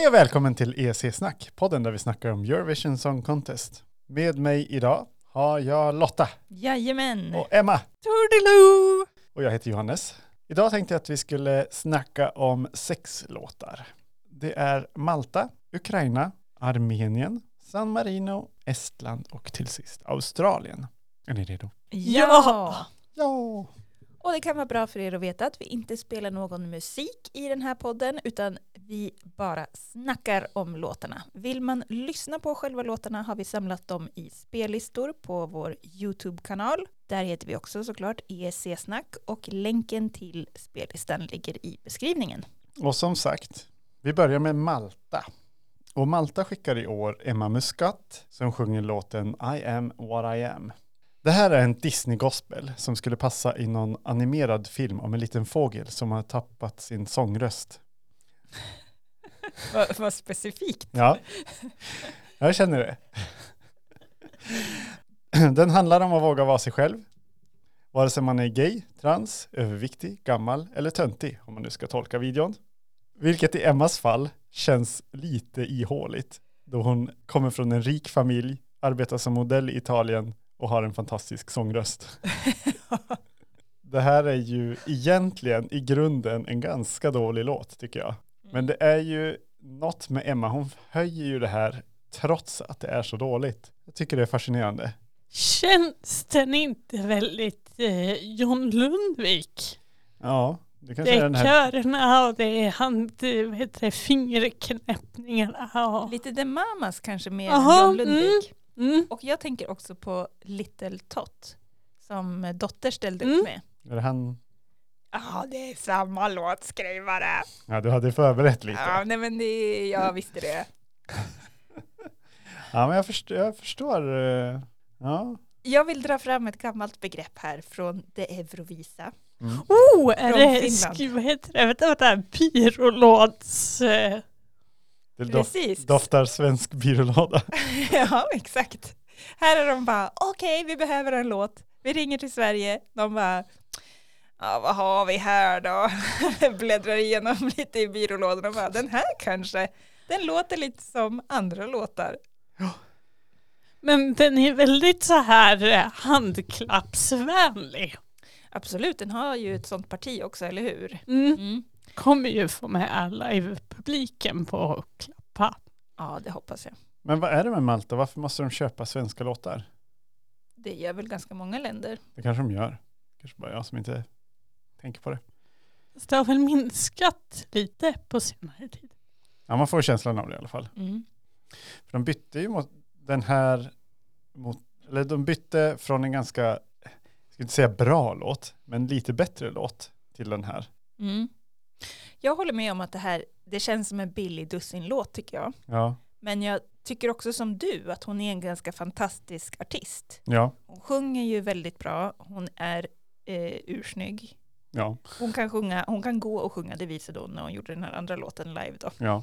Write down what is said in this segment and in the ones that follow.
Hej och välkommen till EC-snack, podden där vi snackar om Eurovision Song Contest. Med mig idag har jag Lotta Jajamän. och Emma Toodiloo! och jag heter Johannes. Idag tänkte jag att vi skulle snacka om sex låtar. Det är Malta, Ukraina, Armenien, San Marino, Estland och till sist Australien. Är ni redo? Ja! Ja! Och det kan vara bra för er att veta att vi inte spelar någon musik i den här podden utan vi bara snackar om låtarna. Vill man lyssna på själva låtarna har vi samlat dem i spellistor på vår YouTube-kanal. Där heter vi också såklart ESC-snack och länken till spellistan ligger i beskrivningen. Och som sagt, vi börjar med Malta. Och Malta skickar i år Emma Muscat som sjunger låten I am what I am. Det här är en Disney-gospel som skulle passa i någon animerad film om en liten fågel som har tappat sin sångröst. Vad, vad specifikt. Ja, jag känner det. Den handlar om att våga vara sig själv. Vare sig man är gay, trans, överviktig, gammal eller töntig om man nu ska tolka videon. Vilket i Emmas fall känns lite ihåligt då hon kommer från en rik familj, arbetar som modell i Italien och har en fantastisk sångröst. Det här är ju egentligen i grunden en ganska dålig låt tycker jag. Men det är ju något med Emma, hon höjer ju det här trots att det är så dåligt. Jag tycker det är fascinerande. Känns den inte väldigt eh, John Lundvik? Ja, det kanske Det är den här. körerna och det är hand, det, fingerknäppningarna. Och, Lite The Mamas kanske mer Aha, än John Lundvik. mm, Och jag tänker också på Little Tot som Dotter ställde upp Mm. med. Är det han? Ja, det är samma låtskrivare. Ja, du hade förberett lite. Ja, nej men det, jag visste det. Ja, men jag förstår. Jag förstår eh, ja. Jag vill dra fram ett gammalt begrepp här från det Eurovisa. Mm. Oh, är Från det, Finland. vad heter det, vänta, vänta, byrålåds... Eh, Det dof, Precis. doftar svensk byrålåda. ja, exakt. Här är de bara, okej, vi behöver en låt. Vi ringer till Sverige. De bara, ja, vad har vi här då? Bläddrar igenom lite i byrålådorna och bara, den här kanske. Den låter lite som andra låtar. men den är väldigt så här eh, handklappsvänlig. Absolut, den har ju ett sånt parti också, eller hur? Mm. Mm. Kommer ju få med alla i publiken på att klappa. Ja, det hoppas jag. Men vad är det med Malta? Varför måste de köpa svenska låtar? Det gör väl ganska många länder. Det kanske de gör. Kanske bara jag som inte tänker på det. Det har väl minskat lite på senare tid. Ja, man får känslan av det i alla fall. Mm. För de bytte ju mot den här, mot, eller de bytte från en ganska, jag ska inte säga bra låt, men lite bättre låt till den här. Mm. Jag håller med om att det här, det känns som en billig dussinlåt tycker jag. Ja, Men jag tycker också som du att hon är en ganska fantastisk artist. ja, Hon sjunger ju väldigt bra, hon är eh, ursnygg. ja, Hon kan, sjunga, hon kan gå och sjunga, det visade hon när hon gjorde den här andra låten live då. ja.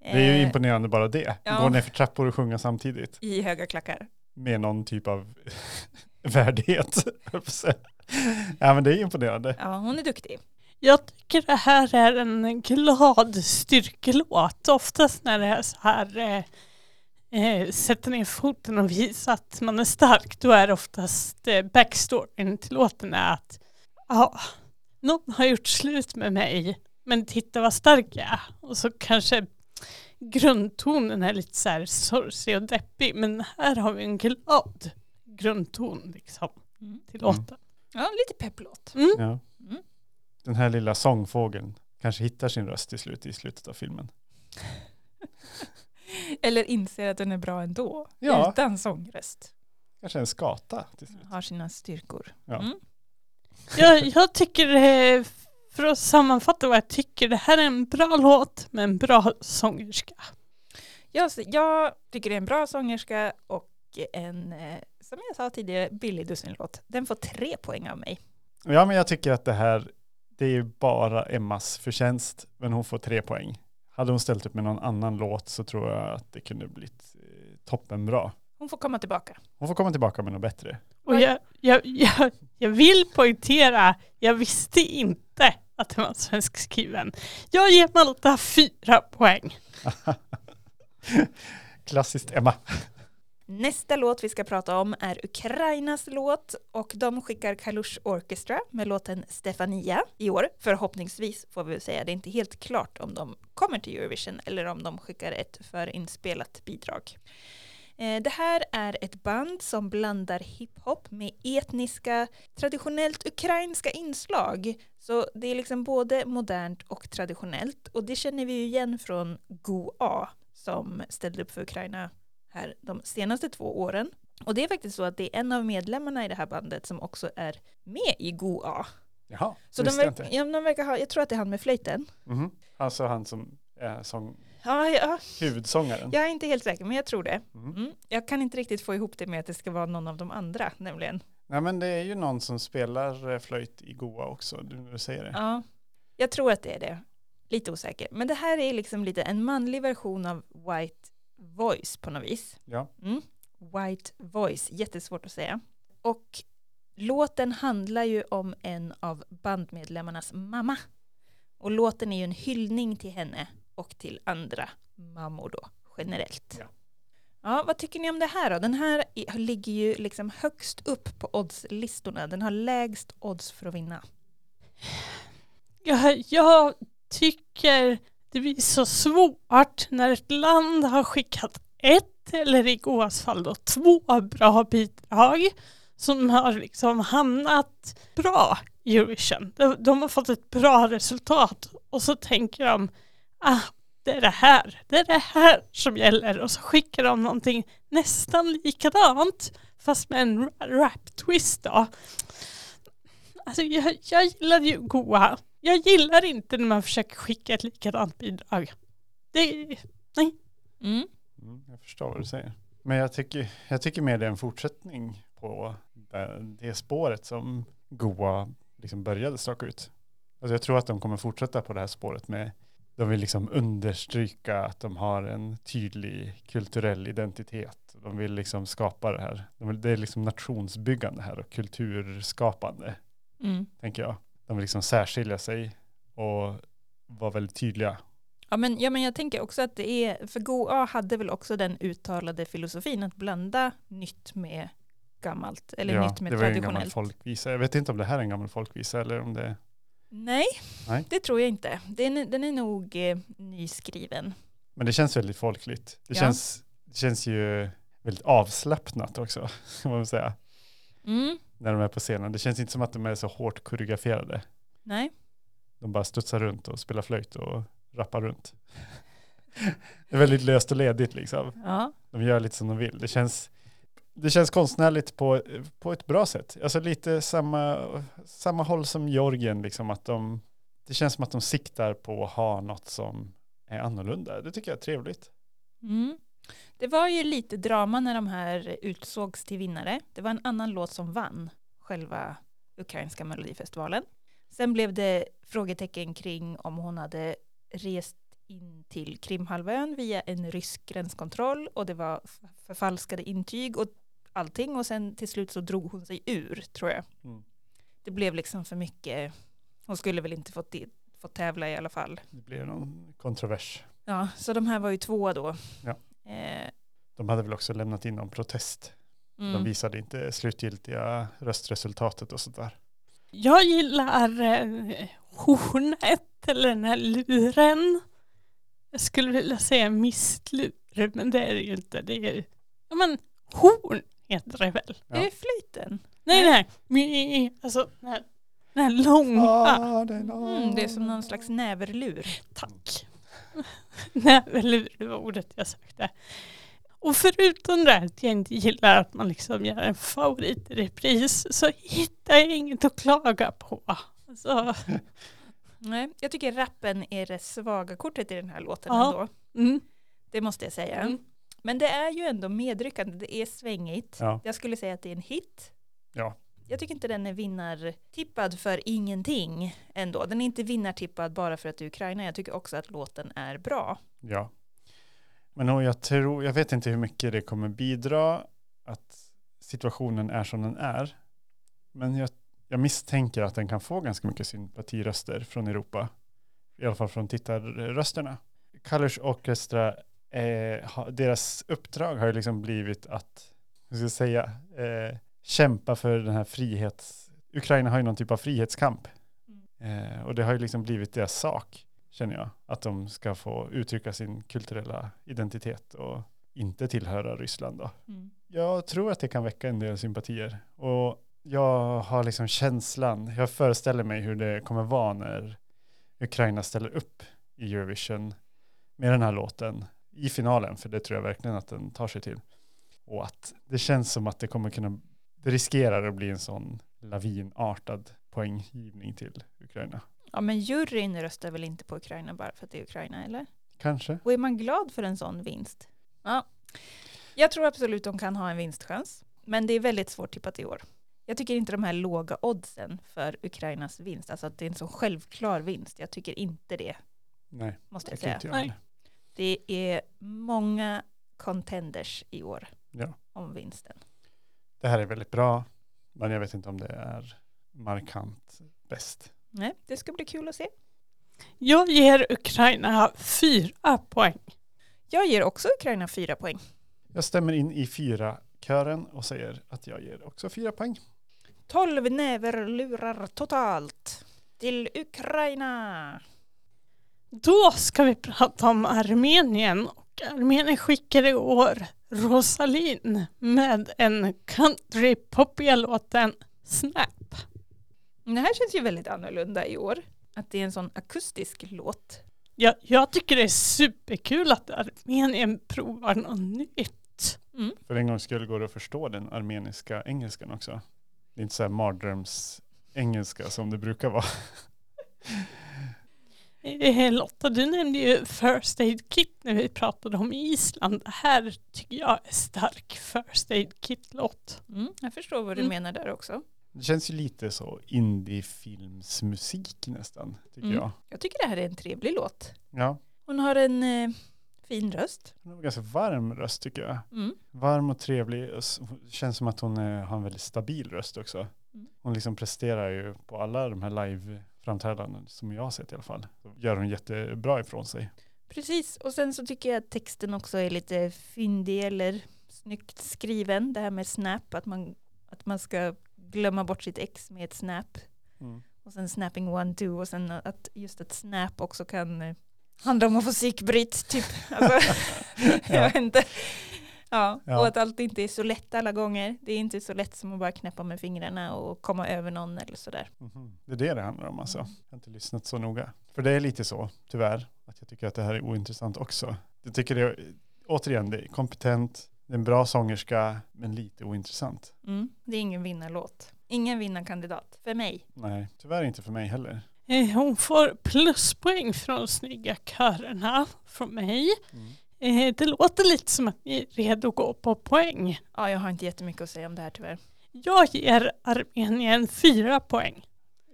Det är ju Eh, imponerande bara det. ja. Gå ner för trappor och sjunga samtidigt. I höga klackar. Med någon typ av värdighet. ja men det är imponerande. Ja, hon är duktig. Jag tycker det här är en glad styrkelåt. Oftast när det är så här eh, eh, sätter ner foten och visar att man är stark, då är oftast eh, backstoryn till låten är att ja, någon har gjort slut med mig, men titta vad stark jag är. Och så kanske grundtonen är lite så här sorglig och deppig, men här har vi en glad grundton liksom Mm. till Mm. låten. Ja, lite pepplåt. Mm. Ja. Mm. Den här lilla sångfågeln kanske hittar sin röst till slut i slutet av filmen. Eller inser att den är bra ändå. Ja. Utan sångröst. Kanske en skata till slut. Har sina styrkor. Ja. Mm. Jag, jag tycker, eh, för att sammanfatta vad jag tycker, det här är en bra låt med en bra sångerska. Jag, jag tycker det är en bra sångerska och en, eh, som jag sa tidigare, billig dussinlåt. Den får tre poäng av mig. Ja men jag tycker att det här, det är ju bara Emmas förtjänst, men hon får tre poäng. Hade hon ställt upp med någon annan låt så tror jag att det kunde blivit eh, toppenbra. Hon får komma tillbaka. Hon får komma tillbaka med något bättre. Och jag, jag, jag, jag vill poängtera, jag visste inte att den var svenskskriven. Jag ger Malta fyra poäng. Klassiskt Emma. Nästa låt vi ska prata om är Ukrainas låt och de skickar Kalush Orchestra med låten Stefania i år. Förhoppningsvis får vi säga, det är inte helt klart om de kommer till Eurovision eller om de skickar ett förinspelat bidrag. Eh, det här är ett band som blandar hiphop med etniska, traditionellt ukrainska inslag. Så det är liksom både modernt och traditionellt och det känner vi ju igen från GOA som ställde upp för Ukraina här de senaste två åren. Och det är faktiskt så att det är en av medlemmarna i det här bandet som också är med i GOA. Jaha, Så de, jag inte. ja, de verkar ha, jag tror att det är han med flöjten. Mhm. Alltså han som är sång, Ja, ja, huvudsångaren. jag är inte helt säker, men jag tror det. Mhm. Mm. Jag kan inte riktigt få ihop det med att det ska vara någon av de andra, nämligen. Nej men det är ju någon som spelar eh, flöjt i Goa också, du säger det. Ja, jag tror att det är det. Lite osäker. Men det här är liksom lite en manlig version av White Voice på något vis. Ja. Mm. White Voice, jättesvårt att säga. Och låten handlar ju om en av bandmedlemmarnas mamma. Och låten är ju en hyllning till henne och till andra mammor då, generellt. Ja. Ja, vad tycker ni om det här då? Den här ligger ju liksom högst upp på oddslistorna. Den har lägst odds för att vinna. Jag, jag tycker det blir så svårt när ett land har skickat ett, eller i Goas fall då två bra bidrag som har liksom hamnat bra i Eurovision. De, de har fått ett bra resultat och så tänker de ah, det är det här, det är det här som gäller och så skickar de någonting nästan likadant fast med en rap-twist då. Alltså jag, jag gillar ju Goa. Jag gillar inte när man försöker skicka ett likadant bidrag. Det, Mm. Mm, jag förstår vad du säger. Men jag tycker, jag tycker mer det är en fortsättning på det, det spåret som Goa liksom började staka ut. Alltså jag tror att de kommer fortsätta på det här spåret med de vill liksom understryka att de har en tydlig kulturell identitet. De vill liksom skapa det här. De vill, det är liksom nationsbyggande här och kulturskapande, Mm. tänker jag. De vill liksom särskilja sig och vara väldigt tydliga. Ja men, ja men jag tänker också att det är, för GOA hade väl också den uttalade filosofin att blanda nytt med gammalt, eller ja, nytt med det var en gammal traditionellt. folkvisa. Jag vet inte om det här är en gammal folkvisa eller om det Nej, Nej. det tror jag inte. Den, är- den är nog eh, nyskriven. Men det känns väldigt folkligt. Det, Ja. känns, det känns ju väldigt avslappnat också, kan man säga, Mm. när de är på scenen. Det känns inte som att de är så hårt koreograferade. Nej. De bara studsar runt och spelar flöjt och rappar runt. Det är väldigt löst och ledigt liksom. Ja. De gör lite som de vill. Det känns, det känns konstnärligt på, på ett bra sätt. Alltså lite samma, samma håll som Georgien, liksom att de, det känns som att de siktar på att ha något som är annorlunda. Det tycker jag är trevligt. Mm. Det var ju lite drama när de här utsågs till vinnare. Det var en annan låt som vann själva ukrainska melodifestivalen. Sen blev det frågetecken kring om hon hade rest in till Krimhalvön via en rysk gränskontroll och det var förfalskade intyg och allting och sen till slut så drog hon sig ur tror jag. Mm. Det blev liksom för mycket. Hon skulle väl inte fått, fått tävla i alla fall. Det blir någon kontrovers. Ja, så de här var ju två då. Ja. Eh, De hade väl också lämnat in någon protest. mm. De visade inte slutgiltiga röstresultatet och sånt där. jag gillar eh, hornet eller den här luren. Jag skulle vilja säga mistlur men det är det ju inte. Det är ja, men horn heter det väl? Ja. Är det flöjten? Nej nej, Mi- alltså den här, den här långa. Mm, det är som någon slags näverlur. Tack. Näverlur, det var ordet jag sökte. Och förutom det att jag inte gillar att man liksom gör en favorit i repris så hittar jag inget att klaga på. Alltså, Nej, jag tycker rappen är det svaga kortet i den här låten Ja. ändå. mm, Det måste jag säga. Mm. Men det är ju ändå medryckande, det är svängigt. Ja. Jag skulle säga att det är en hit. Ja. Jag tycker inte den är vinnartippad för ingenting ändå. Den är inte vinnartippad bara för att det är Ukraina. Jag tycker också att låten är bra. Ja. Men jag tror, jag vet inte hur mycket det kommer bidra att situationen är som den är. Men jag, jag misstänker att den kan få ganska mycket sympatiröster från Europa. I alla fall från tittarrösterna. Colors Orchestra, eh, deras uppdrag har ju liksom blivit att, hur ska jag säga, eh, kämpa för den här frihets... Ukraina har ju någon typ av frihetskamp. Eh, och det har ju liksom blivit deras sak, känner jag. Att de ska få uttrycka sin kulturella identitet och inte tillhöra Ryssland då. Mm. Jag tror att det kan väcka en del sympatier. Och jag har liksom känslan, jag föreställer mig hur det kommer vara när Ukraina ställer upp i Eurovision med den här låten i finalen, för det tror jag verkligen att den tar sig till. Och att det känns som att det kommer kunna, det riskerar att bli en sån lavinartad poänggivning till Ukraina. Ja, men juryn röstar väl inte på Ukraina bara för att det är Ukraina, eller? Kanske. Och är man glad för en sån vinst? Ja. Jag tror absolut de kan ha en vinstchans, men det är väldigt svårt tippat i år. Jag tycker inte de här låga oddsen för Ukrainas vinst, alltså att det är en så självklar vinst. Jag tycker inte det, Nej, måste jag kan säga. inte jag Nej. Det är många contenders i år Ja. om vinsten. Det här är väldigt bra, men jag vet inte om det är markant bäst. Nej, det ska bli kul att se. Jag ger Ukraina fyra poäng. Jag ger också Ukraina fyra poäng. Jag stämmer in i fyra kören och säger att jag ger också fyra poäng. 12 näverlurar totalt till Ukraina. Då ska vi prata om Armenien och Armenien skickar i år Rosalin med en countrypopiga låten Snap. Det här känns ju väldigt annorlunda i år. Att det är en sån akustisk låt. Jag, jag tycker det är superkul att Armenien provar något nytt. Mm. För en gångs skull går det att förstå den armeniska engelskan också. Det är inte så här mardröms engelska som det brukar vara. Eh, Lotta, du nämnde ju First Aid Kit när vi pratade om Island. Det här tycker jag är stark First Aid Kit-låt. Mm, jag förstår vad du Mm. menar där också. Det känns ju lite så indiefilmsmusik nästan, tycker Mm. jag. Jag tycker det här är en trevlig låt. Ja, Hon har en eh, fin röst. hon har en ganska varm röst tycker jag. Mm. Varm och trevlig. Känns som att hon eh, har en väldigt stabil röst också. Mm. Hon liksom presterar ju på alla de här live-framträdanden som jag har sett i alla fall. Så gör hon jättebra ifrån sig. Precis, och sen så tycker jag att texten också är lite fyndig eller snyggt skriven. Det här med snap, att man, att man ska glömma bort sitt ex med ett snap. Och sen snapping one, two och sen att just att snap också kan eh, handla om att få psykbryt typ. Alltså, jag vet inte. Ja, Ja. och att allt inte är så lätt alla gånger. Det är inte så lätt som att bara knäppa med fingrarna och komma över någon eller sådär. Mhm. Det är det det handlar om alltså. Mm. Jag har inte lyssnat så noga. För det är lite så, tyvärr, att jag tycker att det här är ointressant också. Jag tycker det är, återigen, det är kompetent, en bra sångerska, men lite ointressant. Mm. Det är ingen vinnarlåt. Ingen vinnarkandidat för mig. Nej, tyvärr inte för mig heller. Eh, Hon får pluspoäng från snygga körerna från mig. Eh, Det låter lite som att ni är redo att gå på poäng. Ja, jag har inte jättemycket att säga om det här tyvärr. Jag ger Armenien fyra poäng.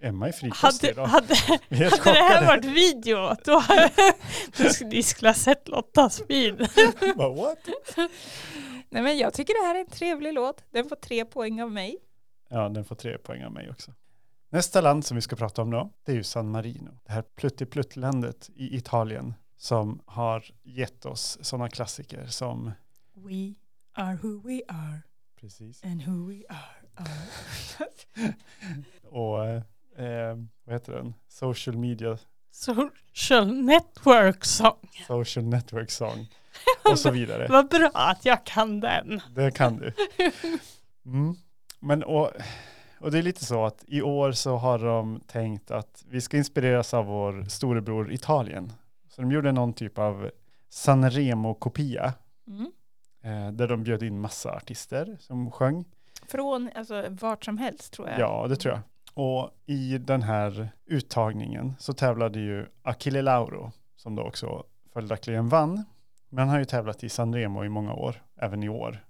Emma är frikostig Hade, idag. hade, hade det här varit video då, då skulle ni skulle ha sett Lottas bil. What? Nej men jag tycker det här är en trevlig låt. Den får tre poäng av mig. Ja, den får tre poäng av mig också. Nästa land som vi ska prata om då, det är ju San Marino. Det här pluttipluttländet i Italien som har gett oss sådana klassiker som, We are who we are precis, and who we are are. och eh, vad heter den? Social media, Social network song. social network song och så vidare. Vad bra att jag kan den. Det kan du. Mm. Men och, och det är lite så att i år så har de tänkt att vi ska inspireras av vår storebror Italien. Så de gjorde någon typ av Sanremo-kopia Mm. eh, där de bjöd in massa artister som sjöng. Från alltså, vart som helst tror jag. Ja, det tror jag. Och i den här uttagningen så tävlade ju Achille Lauro som då också följaktligen vann. Men han har ju tävlat i Sanremo i många år, även i år.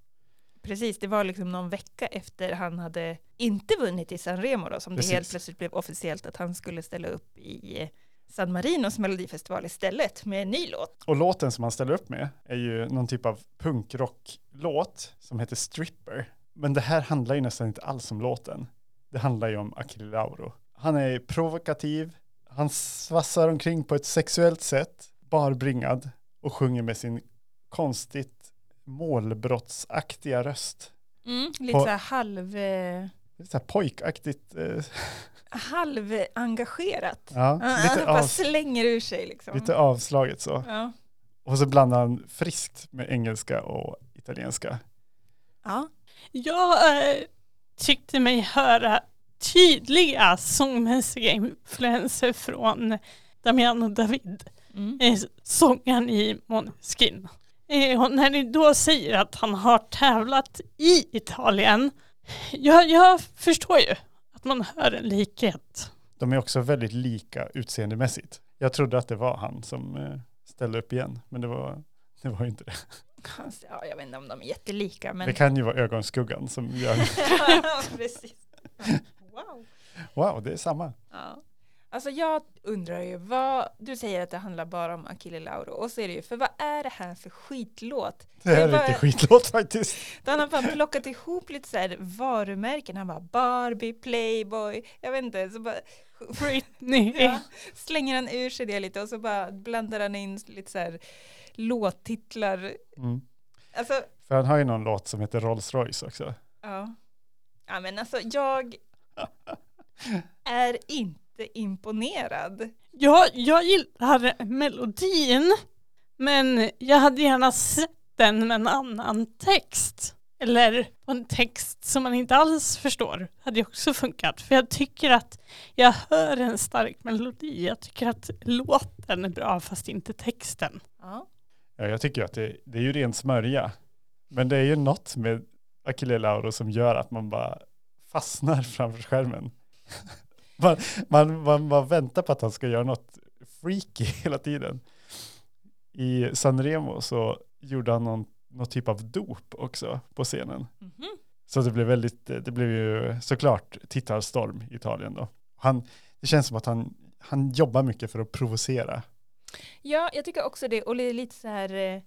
Precis, det var liksom någon vecka efter han hade inte vunnit i San Remo då, som Precis. det helt plötsligt blev officiellt att han skulle ställa upp i eh, San Marinos melodifestival istället med en ny låt. Och låten som han ställer upp med är ju någon typ av punkrocklåt som heter Stripper. Men det här handlar ju nästan inte alls om låten. Det handlar ju om Achille Lauro. Han är provokativ, han svassar omkring på ett sexuellt sätt, barbringad och sjunger med sin konstigt målbrottsaktiga röst. Mm, lite På- så här halv, eh, Lite så här pojkaktigt. Eh, halvengagerat. ja, Han bara av, slänger ur sig liksom. lite avslaget så. Ja. Och så blandar han friskt med engelska och italienska. ja. Jag eh, tyckte mig höra tydliga sångmässiga influenser från Damiano David, Mm. eh, sångaren i Måneskin. Eh, och när ni då säger att han har tävlat i Italien, jag, jag förstår ju att man hör en likhet. De är också väldigt lika utseendemässigt. Jag trodde att det var han som eh, ställde upp igen, men det var, det var inte det. Alltså, Ja, jag vet inte om de är jättelika men... Det kan ju vara ögonskuggan som gör, Precis. Wow. wow, det är samma. Ja. Alltså jag undrar ju, vad, du säger att det handlar bara om Achille Lauro och så är det ju, för vad är det här för skitlåt? Det här är Det var- lite skitlåt faktiskt. Då han har bara plockat ihop lite så här varumärken, han bara Barbie, Playboy, jag vet inte, så bara Britney. ja, slänger han ur sig det lite och så bara blandar han in lite så här låttitlar. Mm. Alltså, För han har ju någon låt som heter Rolls Royce också. ja. Ja men alltså jag är inte imponerad. Ja, jag gillar melodin, men jag hade gärna sett den med en annan text. Eller på en text som man inte alls förstår. hade ju också funkat. För jag tycker att jag hör en stark melodi. Jag tycker att låten är bra fast inte texten. Ja. Ja, jag tycker att det, det är ju ren smörja. Men det är ju något med Achille Lauro som gör att man bara fastnar framför skärmen. man, man, man bara väntar på att han ska göra något freaky hela tiden. I Sanremo så gjorde han någon, någon typ av dop också på scenen. Mhm. Så det blev väldigt, det blev ju såklart tittarstorm i Italien då. Han, det känns som att han, han jobbar mycket för att provocera. Ja, jag tycker också det. Och det är lite så här, eh,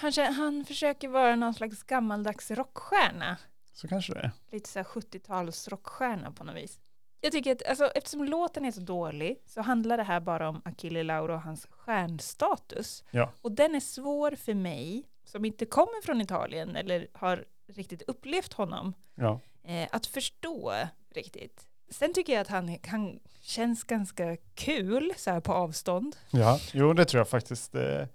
han, han försöker vara någon slags gammaldags rockstjärna. Så kanske det är. Lite så här 70-tals rockstjärna på något vis. Jag tycker att alltså, eftersom låten är så dålig så handlar det här bara om Achille Lauro och hans stjärnstatus. Ja. Och den är svår för mig som inte kommer från Italien eller har riktigt upplevt honom Ja. eh, att förstå riktigt. Sen tycker jag att han, han känns ganska kul så här på avstånd. Ja, jo det tror jag faktiskt eh,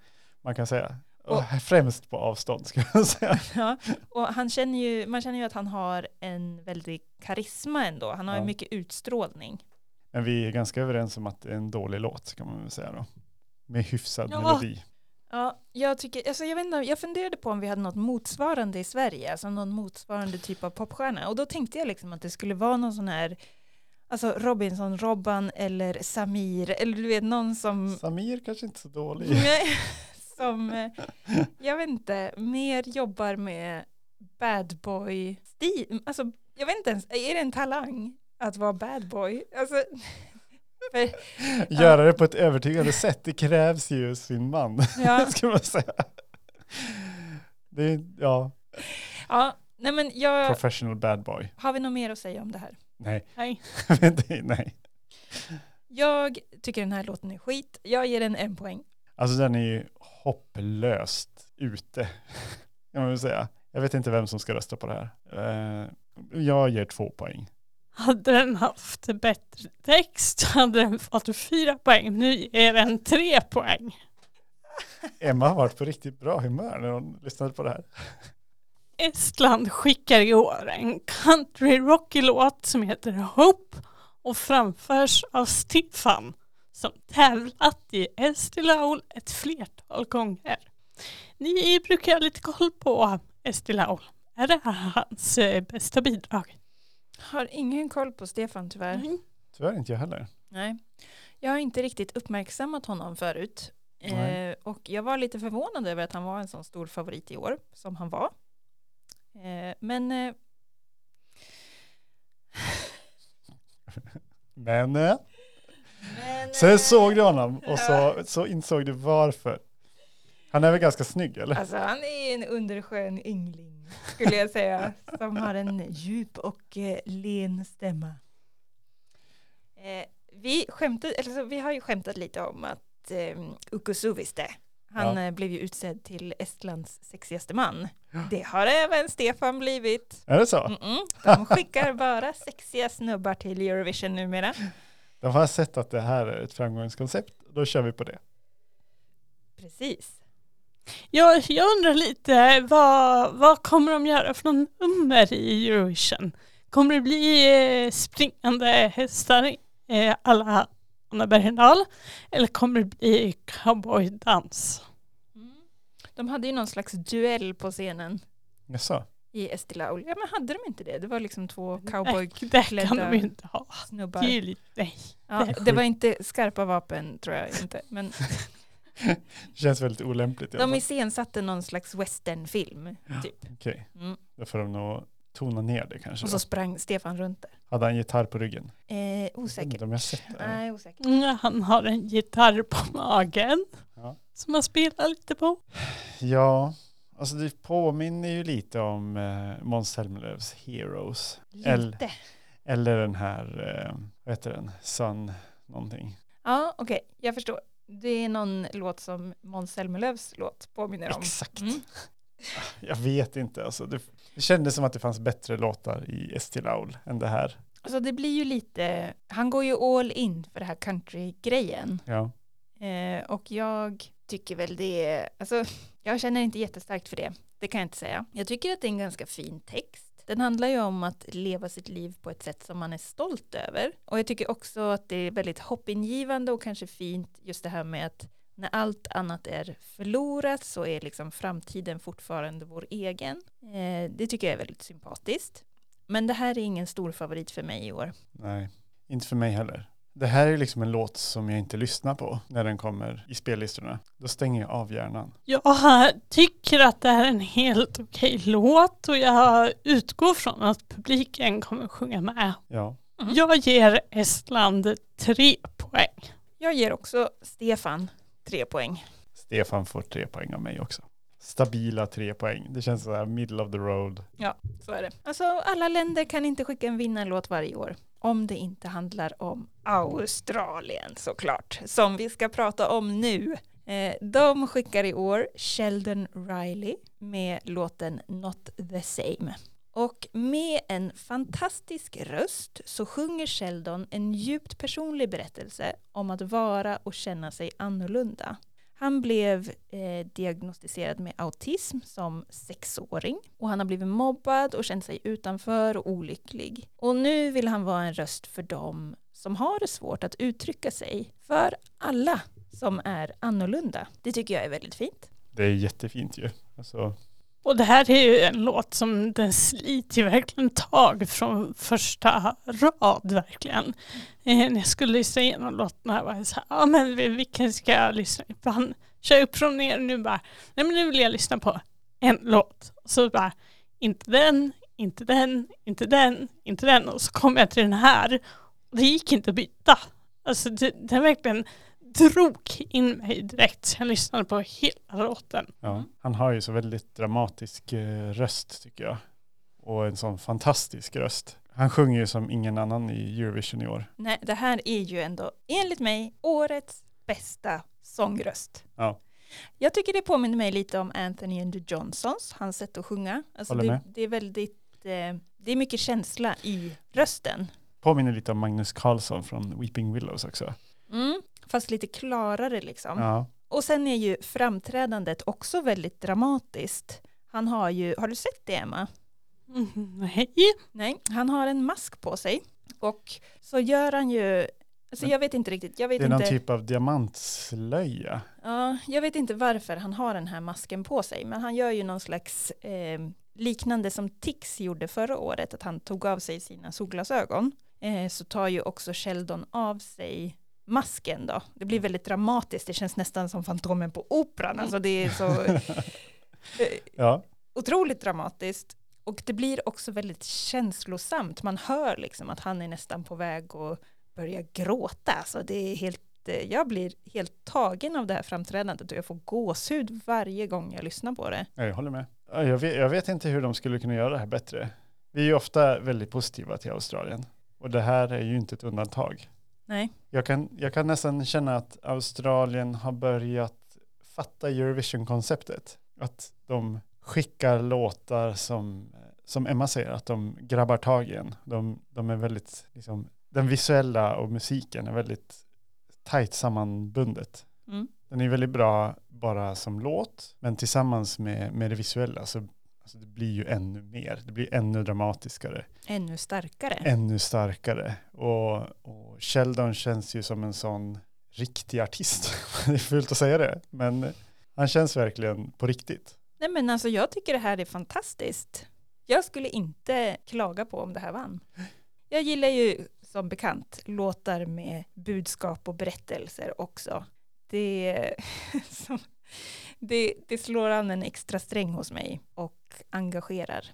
man kan säga. Och, främst på avstånd ska jag säga. Ja, och han känner ju, man känner ju att han har en väldig karisma ändå. Han har ju Ja. mycket utstrålning. Men vi är ganska överens om att det är en dålig låt kan man väl säga då. Med hyfsad Ja. melodi. Ja, jag tycker, alltså jag vet inte, jag funderade på om vi hade något motsvarande i Sverige, alltså någon motsvarande typ av popstjärna. Och då tänkte jag liksom att det skulle vara någon sån här, alltså Robinson, Robban eller Samir, eller du vet någon som, Samir kanske inte så dålig. Som, eh, jag vet inte, mer jobbar med bad boy stil, alltså jag vet inte ens, är det en talang att vara bad boy? Alltså, för, Göra det på ett övertygande sätt, det krävs ju sin man. ja, ska man säga. Det är, ja, ja, nej men jag, professional bad boy. har vi något mer att säga om det här? Nej, Nej. Nej. Jag tycker den här låten är skit. Jag ger den en poäng. Alltså den är ju hopplöst ute. Kan man väl säga. Jag vet inte vem som ska rösta på det här. Eh, Jag ger två poäng. Hade den haft bättre text hade den fått fyra poäng. Nu ger den tre poäng. Emma har varit på riktigt bra humör när hon lyssnade på det här. Estland skickar i år en country rocky låt som heter Hope och framförs av Stefan som tävlat i Estilaul ett flertal gånger. Ni brukar ha lite koll på Estilaul. Är det här hans eh, bästa bidrag? Har ingen koll på Stefan tyvärr. Mm. Tyvärr inte jag heller. Nej. Jag har inte riktigt uppmärksammat honom förut. Eh, och jag var lite förvånad över att han var en sån stor favorit i år som han var. Eh, men eh, Men eh, Men, sen eh, såg du honom och så, så insåg du varför. Han är väl ganska snygg eller? Alltså han är en underskön yngling. Skulle jag säga, som har en djup och eh, len stämma. Eh, vi, skämtade, eller så, vi har ju skämtat lite om att eh, Uku Suviste, han Ja. eh, blev ju utsedd till Estlands sexigaste man. Det har även Stefan blivit. Är det så? Mm-mm. De skickar bara sexiga snubbar till Eurovision numera. De har sett att det här är ett framgångskoncept. Då kör vi på det. Precis. Jag, jag undrar lite, vad, vad kommer de göra för någon nummer i Eurovision? Kommer det bli eh, springande hästar eh, alla Anna Bergendahl? Eller kommer det bli cowboydans? Mm. De hade ju någon slags duell på scenen Jaså? i Estilaul. Ja men hade de inte det? Det var liksom två Nej, cowboysnubbar. det kan de ju inte ha. Det är lite, nej. Ja, det var inte skarpa vapen tror jag inte. Men Det känns väldigt olämpligt. de iscensatte någon slags westernfilm. Typ. Okej, Mm. då får de nog tona ner det kanske. Och Då. så sprang Stefan runt där. Hade han gitarr på ryggen? Eh, osäkert. jag sett det. Nej, osäkert. Mm, Han har en gitarr på magen Ja. som han spelar lite på. Ja, alltså det påminner ju lite om eh, Måns Zelmerlöws Heroes. Eller- Lite. Eller den här, eh, vad heter den? Sun någonting. Ja, okej. Jag förstår. Det är någon låt som Måns Zelmerlöws låt påminner om. Exakt. Mm. Jag vet inte, alltså det, det kändes som att det fanns bättre låtar i Estilaul än det här. Alltså det blir ju lite, han går ju all in för det här country-grejen. Ja, Eh, och jag tycker väl det alltså jag känner inte jättestarkt för det. Det kan jag inte säga. Jag tycker att det är en ganska fin text. Den handlar ju om att leva sitt liv på ett sätt som man är stolt över. Och jag tycker också att det är väldigt hoppingivande och kanske fint just det här med att när allt annat är förlorat så är liksom framtiden fortfarande vår egen. Eh, det tycker jag är väldigt sympatiskt. Men det här är ingen stor favorit för mig i år. nej, inte för mig heller. Det här är liksom en låt som jag inte lyssnar på när den kommer i spellistorna. Då stänger jag av hjärnan. Jag tycker att det här är en helt okej låt och jag utgår från att publiken kommer sjunga med. Ja, Mm. Jag ger Estland tre poäng. Jag ger också Stefan tre poäng. Stefan får tre poäng av mig också. Stabila tre poäng. Det känns så här middle of the road. Så är det. Alltså alla länder kan inte skicka en vinnarlåt varje år. Om det inte handlar om Australien såklart. Som vi ska prata om nu. Eh, de skickar i år Sheldon Riley med låten Not the same. Och med en fantastisk röst så sjunger Sheldon en djupt personlig berättelse om att vara och känna sig annorlunda. Han blev eh, diagnostiserad med autism som sexåring och han har blivit mobbad och känt sig utanför och olycklig. Och nu vill han vara en röst för dem som har det svårt att uttrycka sig. För alla som är annorlunda. Det tycker jag är väldigt fint. Det är jättefint ju. Alltså, och det här är ju en låt som den sliter ju verkligen tag från första rad verkligen. Eh, när jag skulle lyssna igenom låten här var jag så här, ja men vilken ska jag lyssna på? Han kör upp från ner nu bara, nej men nu vill jag lyssna på en låt. Och så bara, inte den, inte den, inte den, inte den. Och så kom jag till den här. Och det gick inte att byta. Alltså det, den verkligen drog in mig direkt. Så jag lyssnade på hela låten. ja. Han har ju så väldigt dramatisk eh, röst tycker jag. Och en sån fantastisk röst. Han sjunger ju som ingen annan i Eurovision i år. Nej, det här är ju ändå enligt mig årets bästa sångröst. Ja. Jag tycker det påminner mig lite om Anthony and the Johnsons, hans sätt att sjunga. Alltså det, med. det är väldigt, eh, det är mycket känsla i rösten. Påminner lite om Magnus Carlsson från Weeping Willows också. Mm, fast lite klarare liksom. Ja, Och sen är ju framträdandet också väldigt dramatiskt. Han har ju, har du sett det Emma? Mm, nej. Nej, han har en mask på sig. Och så gör han ju, alltså Men jag vet inte riktigt, jag vet det är någon inte. typ av diamantslöja. Ja, jag vet inte varför han har den här masken på sig, men han gör ju någon slags eh, liknande som Tix gjorde förra året, att han tog av sig sina solglasögon. Eh, så tar ju också Sheldon av sig masken då. Det blir väldigt dramatiskt, det känns nästan som Fantomen på Operan, alltså det är så eh, Ja, otroligt dramatiskt. Och det blir också väldigt känslosamt, man hör liksom att han är nästan på väg att börja gråta, alltså det är helt eh, jag blir helt tagen av det här framträdandet och jag får gåshud varje gång jag lyssnar på det. jag håller med. Ja, Jag vet, jag vet inte hur de skulle kunna göra det här bättre. Vi är ju ofta väldigt positiva till Australien. Och det här är ju inte ett undantag. Nej. Jag kan, jag kan nästan känna att Australien har börjat fatta Eurovision-konceptet. Att de skickar låtar som, som Emma säger, att de grabbar tag i en. De, de är väldigt, liksom, den visuella och musiken är väldigt tajt sammanbundet. Mm. Den är väldigt bra bara som låt, men tillsammans med, med det visuella så alltså det blir ju ännu mer. Det blir ännu dramatiskare, Ännu starkare. ännu starkare. Och, och Sheldon känns ju som en sån riktig artist. det är fult att säga det, men han känns verkligen på riktigt. Nej men alltså jag tycker det här är fantastiskt. Jag skulle inte klaga på om det här vann. Jag gillar ju som bekant låtar med budskap och berättelser också. Det, som, det, det slår an en extra sträng hos mig och engagerar.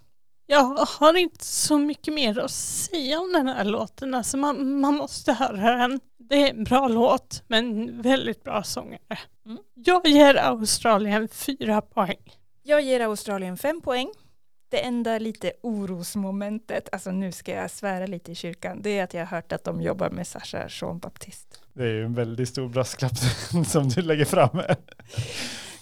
Jag har inte så mycket mer att säga om den här låten. Alltså man, man måste höra den. Det är en bra låt, men väldigt bra sångare. Mm. Jag ger Australien fyra poäng. Jag ger Australien fem poäng. Det enda lite orosmomentet, alltså nu ska jag svära lite i kyrkan, det är att jag har hört att de jobbar med Sasha Jean Baptiste. Det är ju en väldigt stor brasklapp som du lägger fram.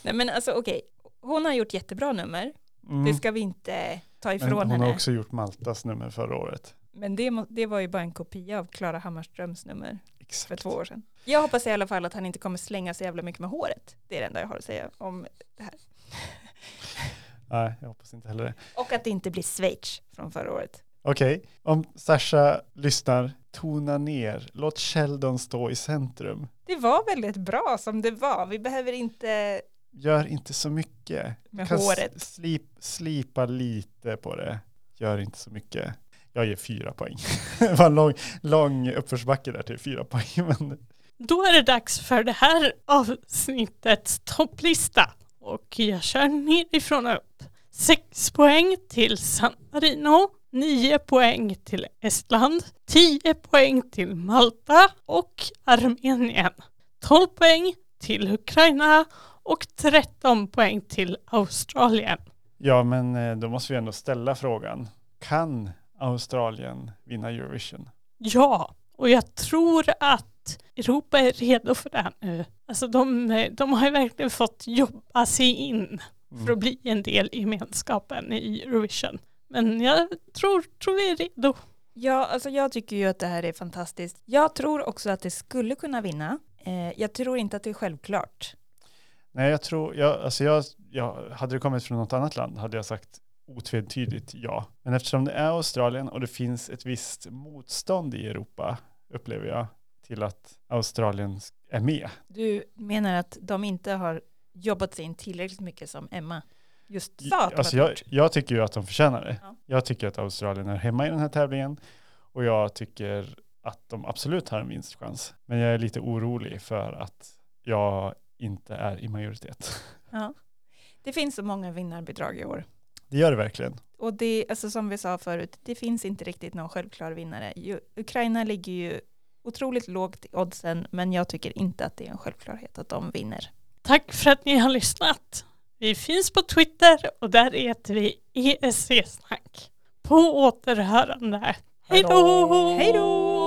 Nej men alltså okej, hon har gjort jättebra nummer, Mm. det ska vi inte ta Men ifrån hon henne. har också gjort Maltas nummer förra året. Men det, det var ju bara en kopia av Klara Hammarströms nummer för Exakt. två år sedan. Jag hoppas i alla fall att han inte kommer slänga så jävla mycket med håret. Det är det enda jag har att säga om det här. Nej, jag hoppas inte heller det. Och att det inte blir Schweiz från förra året. Okej, om Sasha lyssnar, tona ner. Låt Sheldon stå i centrum. Det var väldigt bra som det var. Vi behöver inte Gör inte så mycket. med Kan håret. Slip, slipa lite på det. Gör inte så mycket. Jag ger fyra poäng. det var en lång, lång uppförsbacke där till fyra poäng. Men Då är det dags för det här avsnittets topplista. Och jag kör nerifrån och upp. Sex poäng till San Marino, nio poäng till Estland, tio poäng till Malta och Armenien, 12 poäng till Ukraina och 13 poäng till Australien. ja, men eh, då måste vi ändå ställa frågan. Kan Australien vinna Eurovision? Ja, och jag tror att Europa är redo för det här nu. Alltså de, de har ju verkligen fått jobba sig in Mm. för att bli en del i gemenskapen i Eurovision. Men jag tror, tror vi är redo. Ja, alltså jag tycker ju att det här är fantastiskt. Jag tror också att det skulle kunna vinna. Eh, jag tror inte att det är självklart. Nej, jag tror, jag, alltså jag, jag, hade det kommit från något annat land hade jag sagt otvetydigt ja. Men eftersom det är Australien och det finns ett visst motstånd i Europa, upplever jag, till att Australien är med. Du menar att de inte har jobbat sig in tillräckligt mycket som Emma just sa att Alltså jag, jag tycker ju att de förtjänar det. Ja. Jag tycker att Australien är hemma i den här tävlingen och jag tycker att de absolut har en vinstchans. Men jag är lite orolig för att jag inte är i majoritet. Ja. Det finns så många vinnarbidrag i år. Det gör det verkligen. Och det, alltså som vi sa förut, det finns inte riktigt någon självklar vinnare. Ukraina ligger ju otroligt lågt i oddsen, men jag tycker inte att det är en självklarhet att de vinner. Tack för att ni har lyssnat. Vi finns på Twitter och där heter vi ESC-snack. På återhörande. Hej då! Hej då!